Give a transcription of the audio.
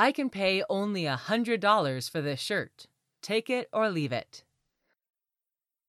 I can pay only a $100 for this shirt. Take it or leave it.